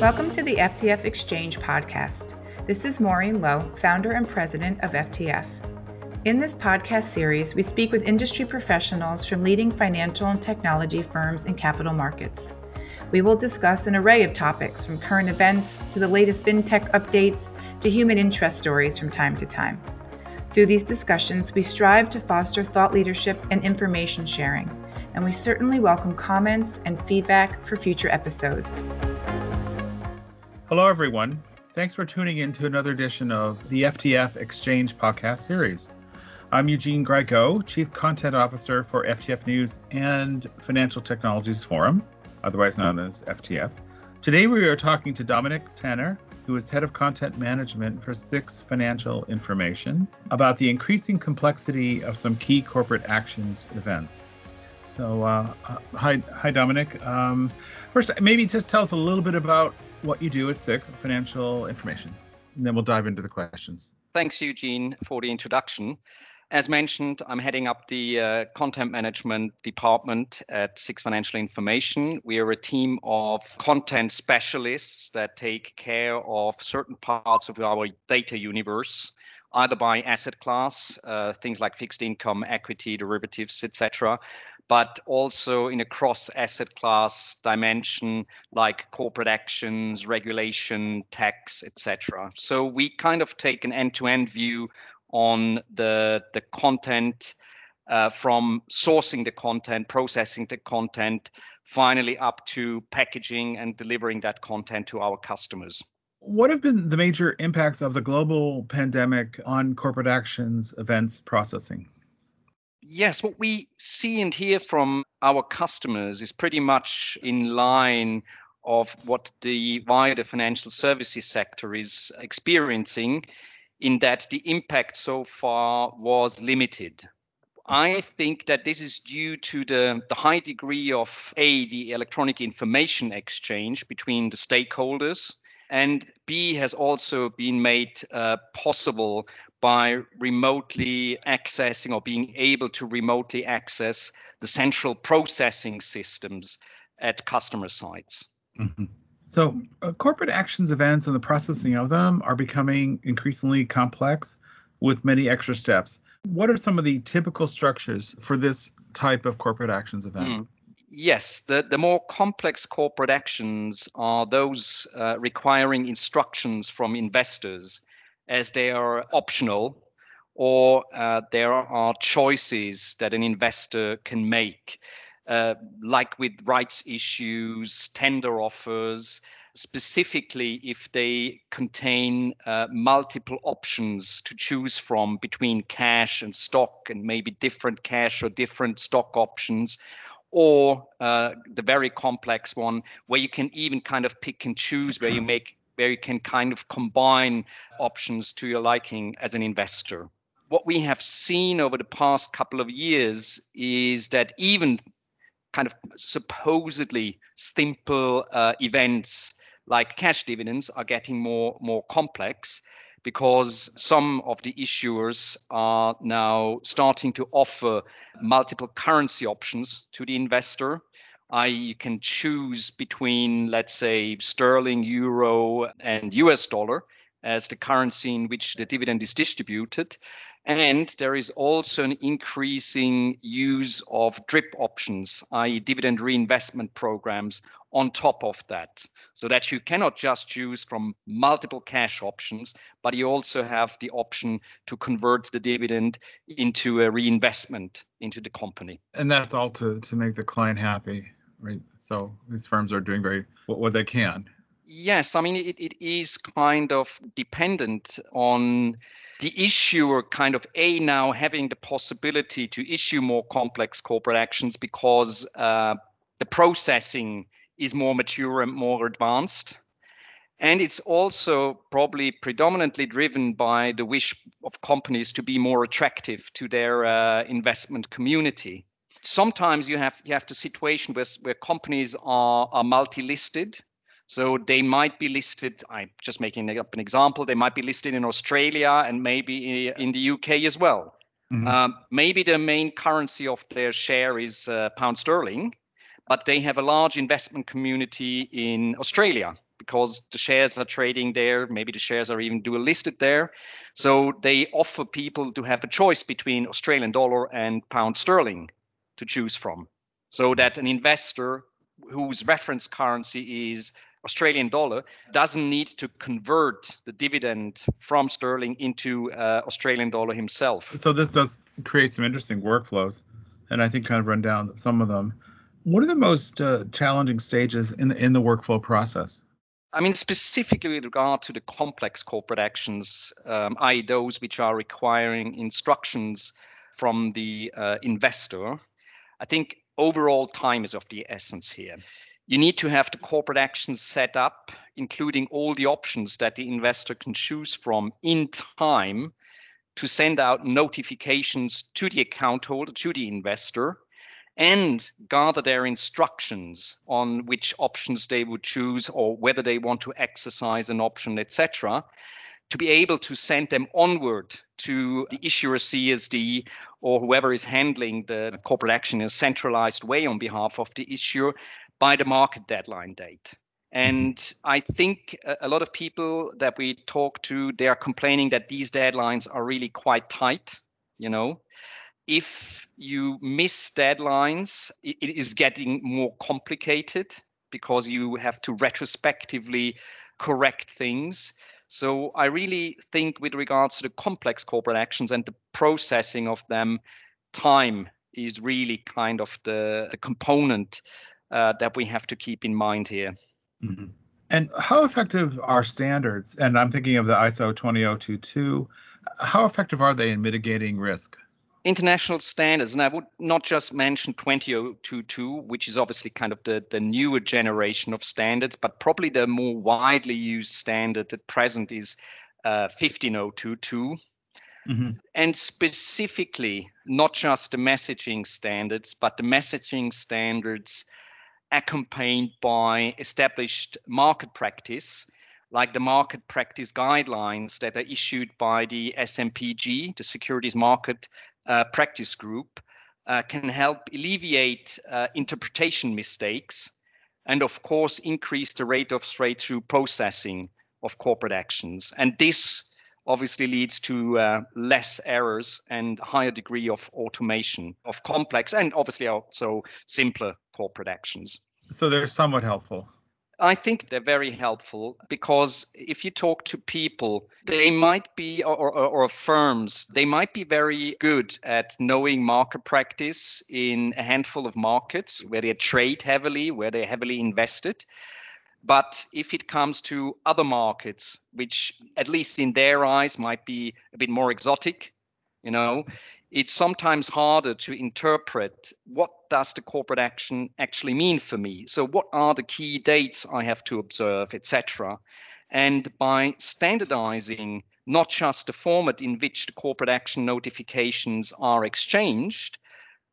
Welcome to the FTF Exchange podcast. This is Maureen Lowe, founder and president of FTF. In this podcast series, we speak with industry professionals from leading financial and technology firms and capital markets. We will discuss an array of topics from current events to the latest fintech updates to human interest stories from time to time. Through these discussions, we strive to foster thought leadership and information sharing, and we certainly welcome comments and feedback for future episodes. Hello, everyone. Thanks for tuning in to another edition of the FTF Exchange podcast series. I'm Eugene Grygo, Chief Content Officer for FTF News and Financial Technologies Forum otherwise known as FTF. Today we are talking to Dominique Tanner, who is head of content management for SIX Financial Information, about the increasing complexity of some key corporate actions events. So, uh, uh, hi, hi, Dominique. Um, first, maybe just tell us a little bit about what you do at SIX Financial Information, and then we'll dive into the questions. Thanks, Eugene, for the introduction. As mentioned, I'm heading up the uh, content management department at SIX Financial Information. We are a team of content specialists that take care of certain parts of our data universe, either by asset class, uh, things like fixed income, equity, derivatives, etc., but also in a cross asset class dimension like corporate actions, regulation, tax, etc. So we kind of take an end to end view on the the content uh, from sourcing the content, processing the content, finally up to packaging and delivering that content to our customers. What have been the major impacts of the global pandemic on corporate actions events processing? Yes, what we see and hear from our customers is pretty much in line of what the wider financial services sector is experiencing in that the impact so far was limited. I think that this is due to the, the high degree of A, the electronic information exchange between the stakeholders, and B has also been made uh, possible by remotely accessing or being able to remotely access the central processing systems at customer sites. Mm-hmm. So, uh, corporate actions events and the processing of them are becoming increasingly complex with many extra steps. What are some of the typical structures for this type of corporate actions event? Mm. Yes, the, the more complex corporate actions are those uh, requiring instructions from investors as they are optional or uh, there are choices that an investor can make. Uh, like with rights issues, tender offers, specifically if they contain uh, multiple options to choose from between cash and stock and maybe different cash or different stock options or uh, the very complex one where you can even kind of pick and choose where you make where you can kind of combine options to your liking as an investor. What we have seen over the past couple of years is that even kind of supposedly simple uh, events like cash dividends are getting more more complex because some of the issuers are now starting to offer multiple currency options to the investor I you can choose between let's say sterling euro and US dollar as the currency in which the dividend is distributed and there is also an increasing use of DRIP options, i.e., dividend reinvestment programs, on top of that. So that you cannot just choose from multiple cash options, but you also have the option to convert the dividend into a reinvestment into the company. And that's all to, to make the client happy, right? So these firms are doing very what, what they can. Yes, I mean, it, it is kind of dependent on the issuer kind of a now having the possibility to issue more complex corporate actions because uh, the processing is more mature and more advanced. And it's also probably predominantly driven by the wish of companies to be more attractive to their uh, investment community. Sometimes you have you have the situation where, where companies are, are multi-listed so they might be listed, I'm just making up an example, they might be listed in Australia and maybe in the UK as well. Mm-hmm. Um, maybe the main currency of their share is uh, pound sterling, but they have a large investment community in Australia. because the shares are trading there. Maybe the shares are even dual listed there. So they offer people to have a choice between Australian dollar and pound sterling to choose from. So that an investor whose reference currency is Australian dollar doesn't need to convert the dividend from sterling into uh, Australian dollar himself. So this does create some interesting workflows, and I think kind of run down some of them. What are the most uh, challenging stages in the, in the workflow process? I mean, specifically with regard to the complex corporate actions, um, i.e., those which are requiring instructions from the uh, investor, I think overall time is of the essence here. You need to have the corporate actions set up, including all the options that the investor can choose from in time to send out notifications to the account holder, to the investor, and gather their instructions on which options they would choose or whether they want to exercise an option, etc., to be able to send them onward to the issuer CSD or whoever is handling the corporate action in a centralized way on behalf of the issuer by the market deadline date. Mm-hmm. And I think a lot of people that we talk to, they are complaining that these deadlines are really quite tight. You know, if you miss deadlines, it is getting more complicated because you have to retrospectively correct things. So I really think, with regards to the complex corporate actions and the processing of them, time is really kind of the, the component uh, that we have to keep in mind here. Mm-hmm. And how effective are standards? And I'm thinking of the ISO 20022. How effective are they in mitigating risk? International standards, and I would not just mention 20022, which is obviously kind of the, the newer generation of standards, but probably the more widely used standard at present is uh, 15022. Mm-hmm. And specifically, not just the messaging standards, but the messaging standards accompanied by established market practice, like the market practice guidelines that are issued by the SMPG, the Securities Market uh, Practice Group, uh, can help alleviate uh, interpretation mistakes and, of course, increase the rate of straight through processing of corporate actions. And this obviously leads to uh, less errors and higher degree of automation of complex and obviously also simpler corporate actions. So they're somewhat helpful. I think they're very helpful because if you talk to people, they might be, or, or, or, firms, they might be very good at knowing market practice in a handful of markets where they trade heavily, where they're heavily invested. But if it comes to other markets, which at least in their eyes might be a bit more exotic, you know, it's sometimes harder to interpret what does the corporate action actually mean for me. So what are the key dates i have to observe etc and by standardizing not just the format in which the corporate action notifications are exchanged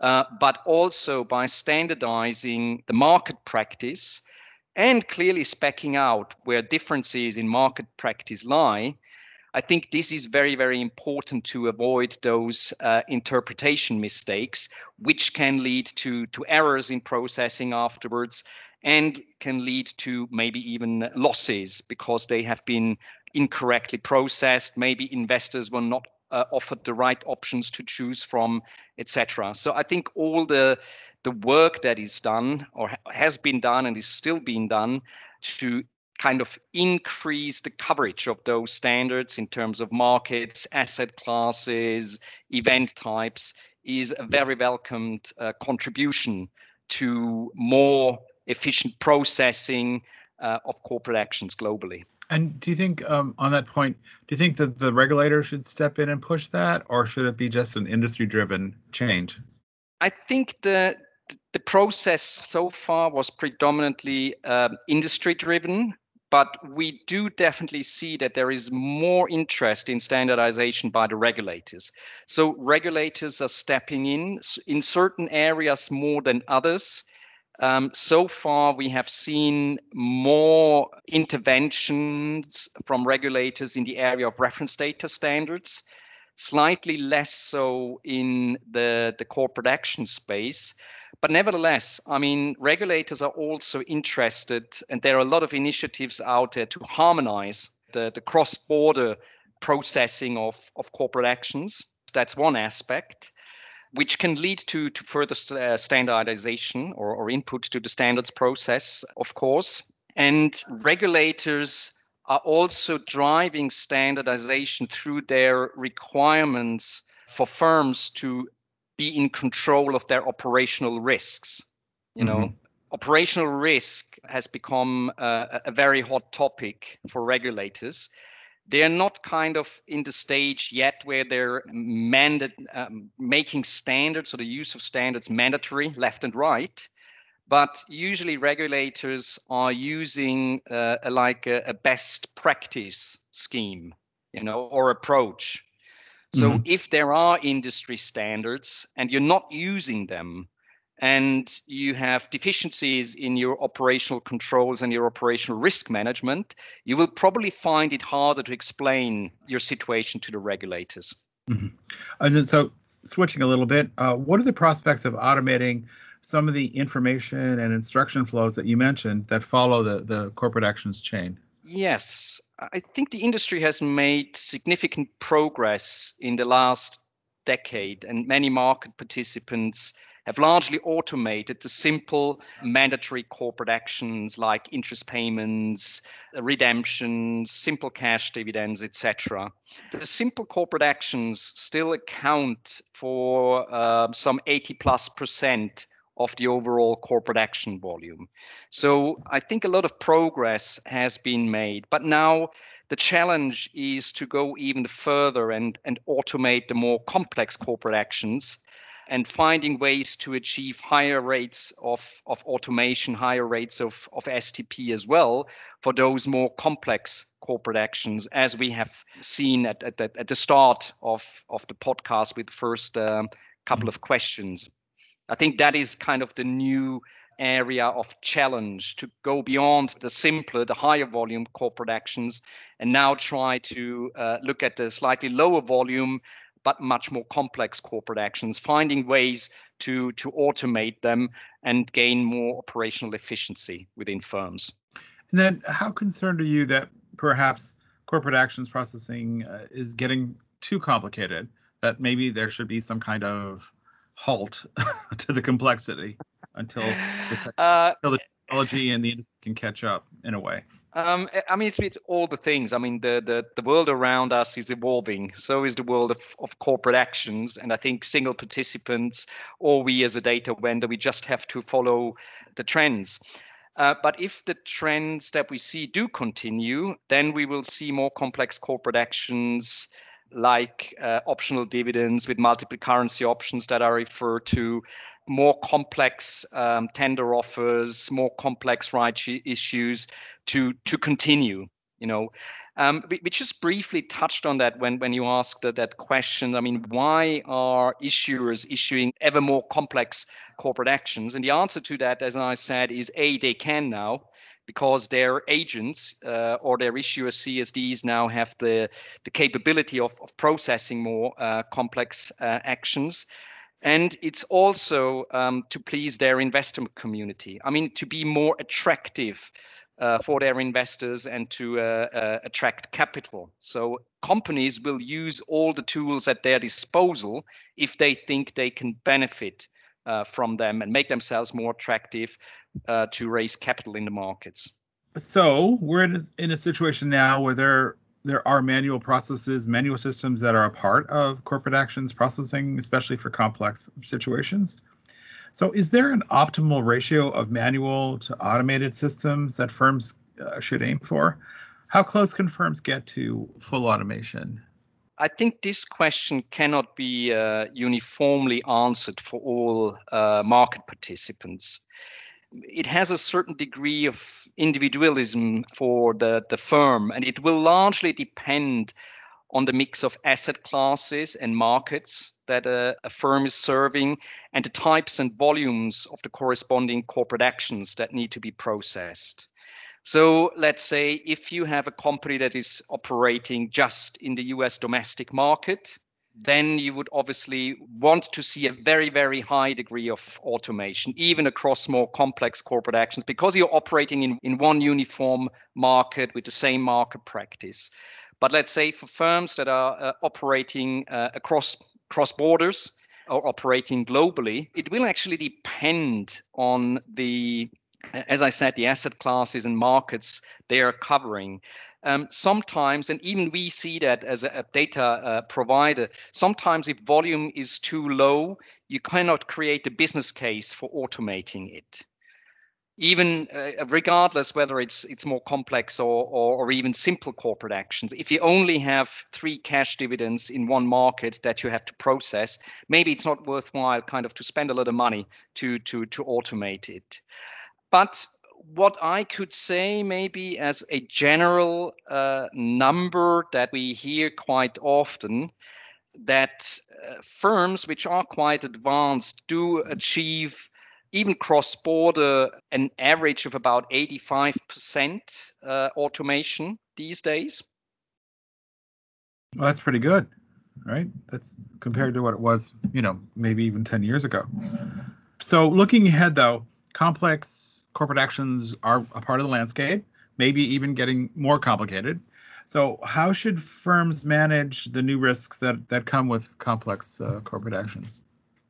uh, but also by standardizing the market practice and clearly specking out where differences in market practice lie I think this is very, very important to avoid those uh, interpretation mistakes, which can lead to, to errors in processing afterwards and can lead to maybe even losses because they have been incorrectly processed. Maybe investors were not uh, offered the right options to choose from, etc. So I think all the the work that is done or has been done and is still being done to kind of increase the coverage of those standards in terms of markets, asset classes, event types is a very welcomed uh, contribution to more efficient processing uh, of corporate actions globally. And do you think, um, on that point, do you think that the regulator should step in and push that, or should it be just an industry-driven change? I think the the process so far was predominantly um, industry-driven, but we do definitely see that there is more interest in standardization by the regulators. So regulators are stepping in in certain areas more than others. Um, so far, we have seen more interventions from regulators in the area of reference data standards, slightly less so in the, the corporate action space. But nevertheless, I mean, regulators are also interested, and there are a lot of initiatives out there to harmonize the, the cross border processing of, of corporate actions. That's one aspect, which can lead to, to further uh, standardization or, or input to the standards process, of course. And regulators are also driving standardization through their requirements for firms to be in control of their operational risks. You know, mm-hmm. operational risk has become a, a very hot topic for regulators they're not kind of in the stage yet where they're mandate, um, making standards or the use of standards mandatory left and right but usually regulators are using uh, a, like a, a, best practice scheme you know or approach so mm-hmm. if there are industry standards and you're not using them and you have deficiencies in your operational controls and your operational risk management, you will probably find it harder to explain your situation to the regulators. Mm-hmm. And then, so switching a little bit, uh, what are the prospects of automating some of the information and instruction flows that you mentioned that follow the, the corporate actions chain? Yes, I think the industry has made significant progress in the last decade, and many market participants have largely automated the simple mandatory corporate actions like interest payments, redemptions, simple cash dividends, etc. The simple corporate actions still account for uh, some 80 plus percent of the overall corporate action volume. So I think a lot of progress has been made, but now the challenge is to go even further and, and automate the more complex corporate actions and finding ways to achieve higher rates of, of automation, higher rates of, of STP as well for those more complex corporate actions, as we have seen at, at, at the start of, of the podcast with the first uh, couple of questions. I think that is kind of the new area of challenge to go beyond the simpler, the higher volume corporate actions, and now try to uh, look at the slightly lower volume but much more complex corporate actions, finding ways to, to automate them and gain more operational efficiency within firms. And then, how concerned are you that perhaps corporate actions processing uh, is getting too complicated? That maybe there should be some kind of halt to the complexity until the, te- uh, until the technology and the industry can catch up in a way. Um, I mean, it's with all the things. I mean, the, the, the world around us is evolving. So is the world of, of corporate actions. And I think single participants or we as a data vendor, we just have to follow the trends. Uh, but if the trends that we see do continue, then we will see more complex corporate actions like uh, optional dividends with multiple currency options that are referred to, more complex um, tender offers, more complex rights issues to to continue. You know, um, we, we, just briefly touched on that when when you asked that, that question. I mean, why are issuers issuing ever more complex corporate actions? And the answer to that, as I said, is a they can now because their agents uh, or their issuer CSDs now have the, the capability of, of processing more uh, complex uh, actions and it's also um, to please their investor community. I mean, to be more attractive uh, for their investors and to uh, uh, attract capital. So companies will use all the tools at their disposal if they think they can benefit uh, from them and make themselves more attractive uh, to raise capital in the markets. So we're in a, in a situation now where there there are manual processes, manual systems that are a part of corporate actions processing, especially for complex situations. So, is there an optimal ratio of manual to automated systems that firms uh, should aim for? How close can firms get to full automation? I think this question cannot be uh, uniformly answered for all uh, market participants it has a certain degree of individualism for the, the firm, and it will largely depend on the mix of asset classes and markets that a, a, firm is serving and the types and volumes of the corresponding corporate actions that need to be processed. So let's say if you have a company that is operating just in the US domestic market, then you would obviously want to see a very, very high degree of automation, even across more complex corporate actions, because you're operating in, in one uniform market with the same market practice. But let's say for firms that are uh, operating uh, across cross borders or operating globally, it will actually depend on the as I said, the asset classes and markets they are covering. Um, sometimes, and even we see that as a, data uh, provider, sometimes if volume is too low, you cannot create a business case for automating it. Even uh, regardless whether it's it's more complex or, or, or even simple corporate actions, if you only have three cash dividends in one market that you have to process, maybe it's not worthwhile kind of to spend a lot of money to to to automate it. But what I could say, maybe as a general uh, number that we hear quite often, that uh, firms which are quite advanced do achieve even cross border an average of about 85% uh, automation these days. Well, that's pretty good, right? That's compared to what it was, you know, maybe even 10 years ago. So looking ahead though, complex corporate actions are a part of the landscape, maybe even getting more complicated. So, how should firms manage the new risks that, that come with complex uh, corporate actions?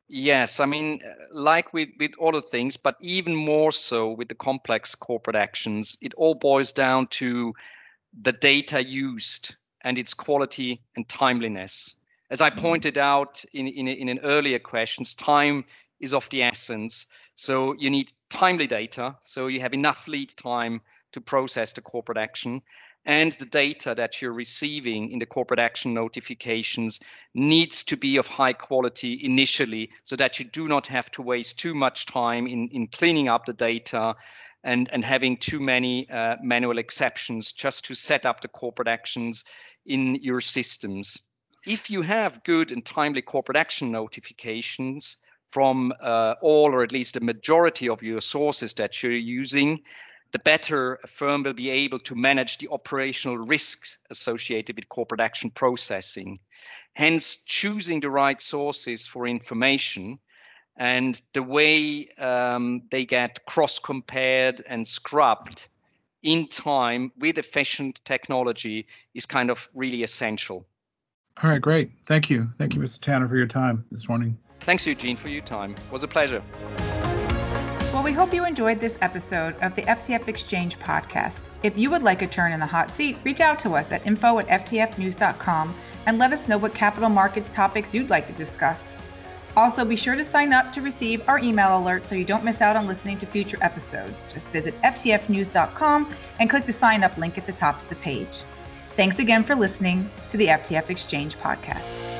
Yes, I mean, like with, with other things, but even more so with the complex corporate actions, it all boils down to the data used and its quality and timeliness. As I pointed out in, in, in an earlier questions, time is of the essence. So you need timely data. So you have enough lead time to process the corporate action. And the data that you're receiving in the corporate action notifications needs to be of high quality initially so that you do not have to waste too much time in, in cleaning up the data and, and having too many uh, manual exceptions just to set up the corporate actions in your systems. If you have good and timely corporate action notifications, from uh, all or at least a majority of your sources that you're using, the better a firm will be able to manage the operational risks associated with corporate action processing. Hence, choosing the right sources for information and the way um, they get cross compared and scrubbed in time with efficient technology is kind of really essential. All right, great. Thank you. Thank you, Mr. Tanner, for your time this morning. Thanks, Eugene, for your time. It was a pleasure. Well, we hope you enjoyed this episode of the FTF Exchange podcast. If you would like a turn in the hot seat, reach out to us at info at ftfnews.com and let us know what capital markets topics you'd like to discuss. Also, be sure to sign up to receive our email alert so you don't miss out on listening to future episodes. Just visit ftfnews.com and click the sign up link at the top of the page. Thanks again for listening to the FTF Exchange podcast.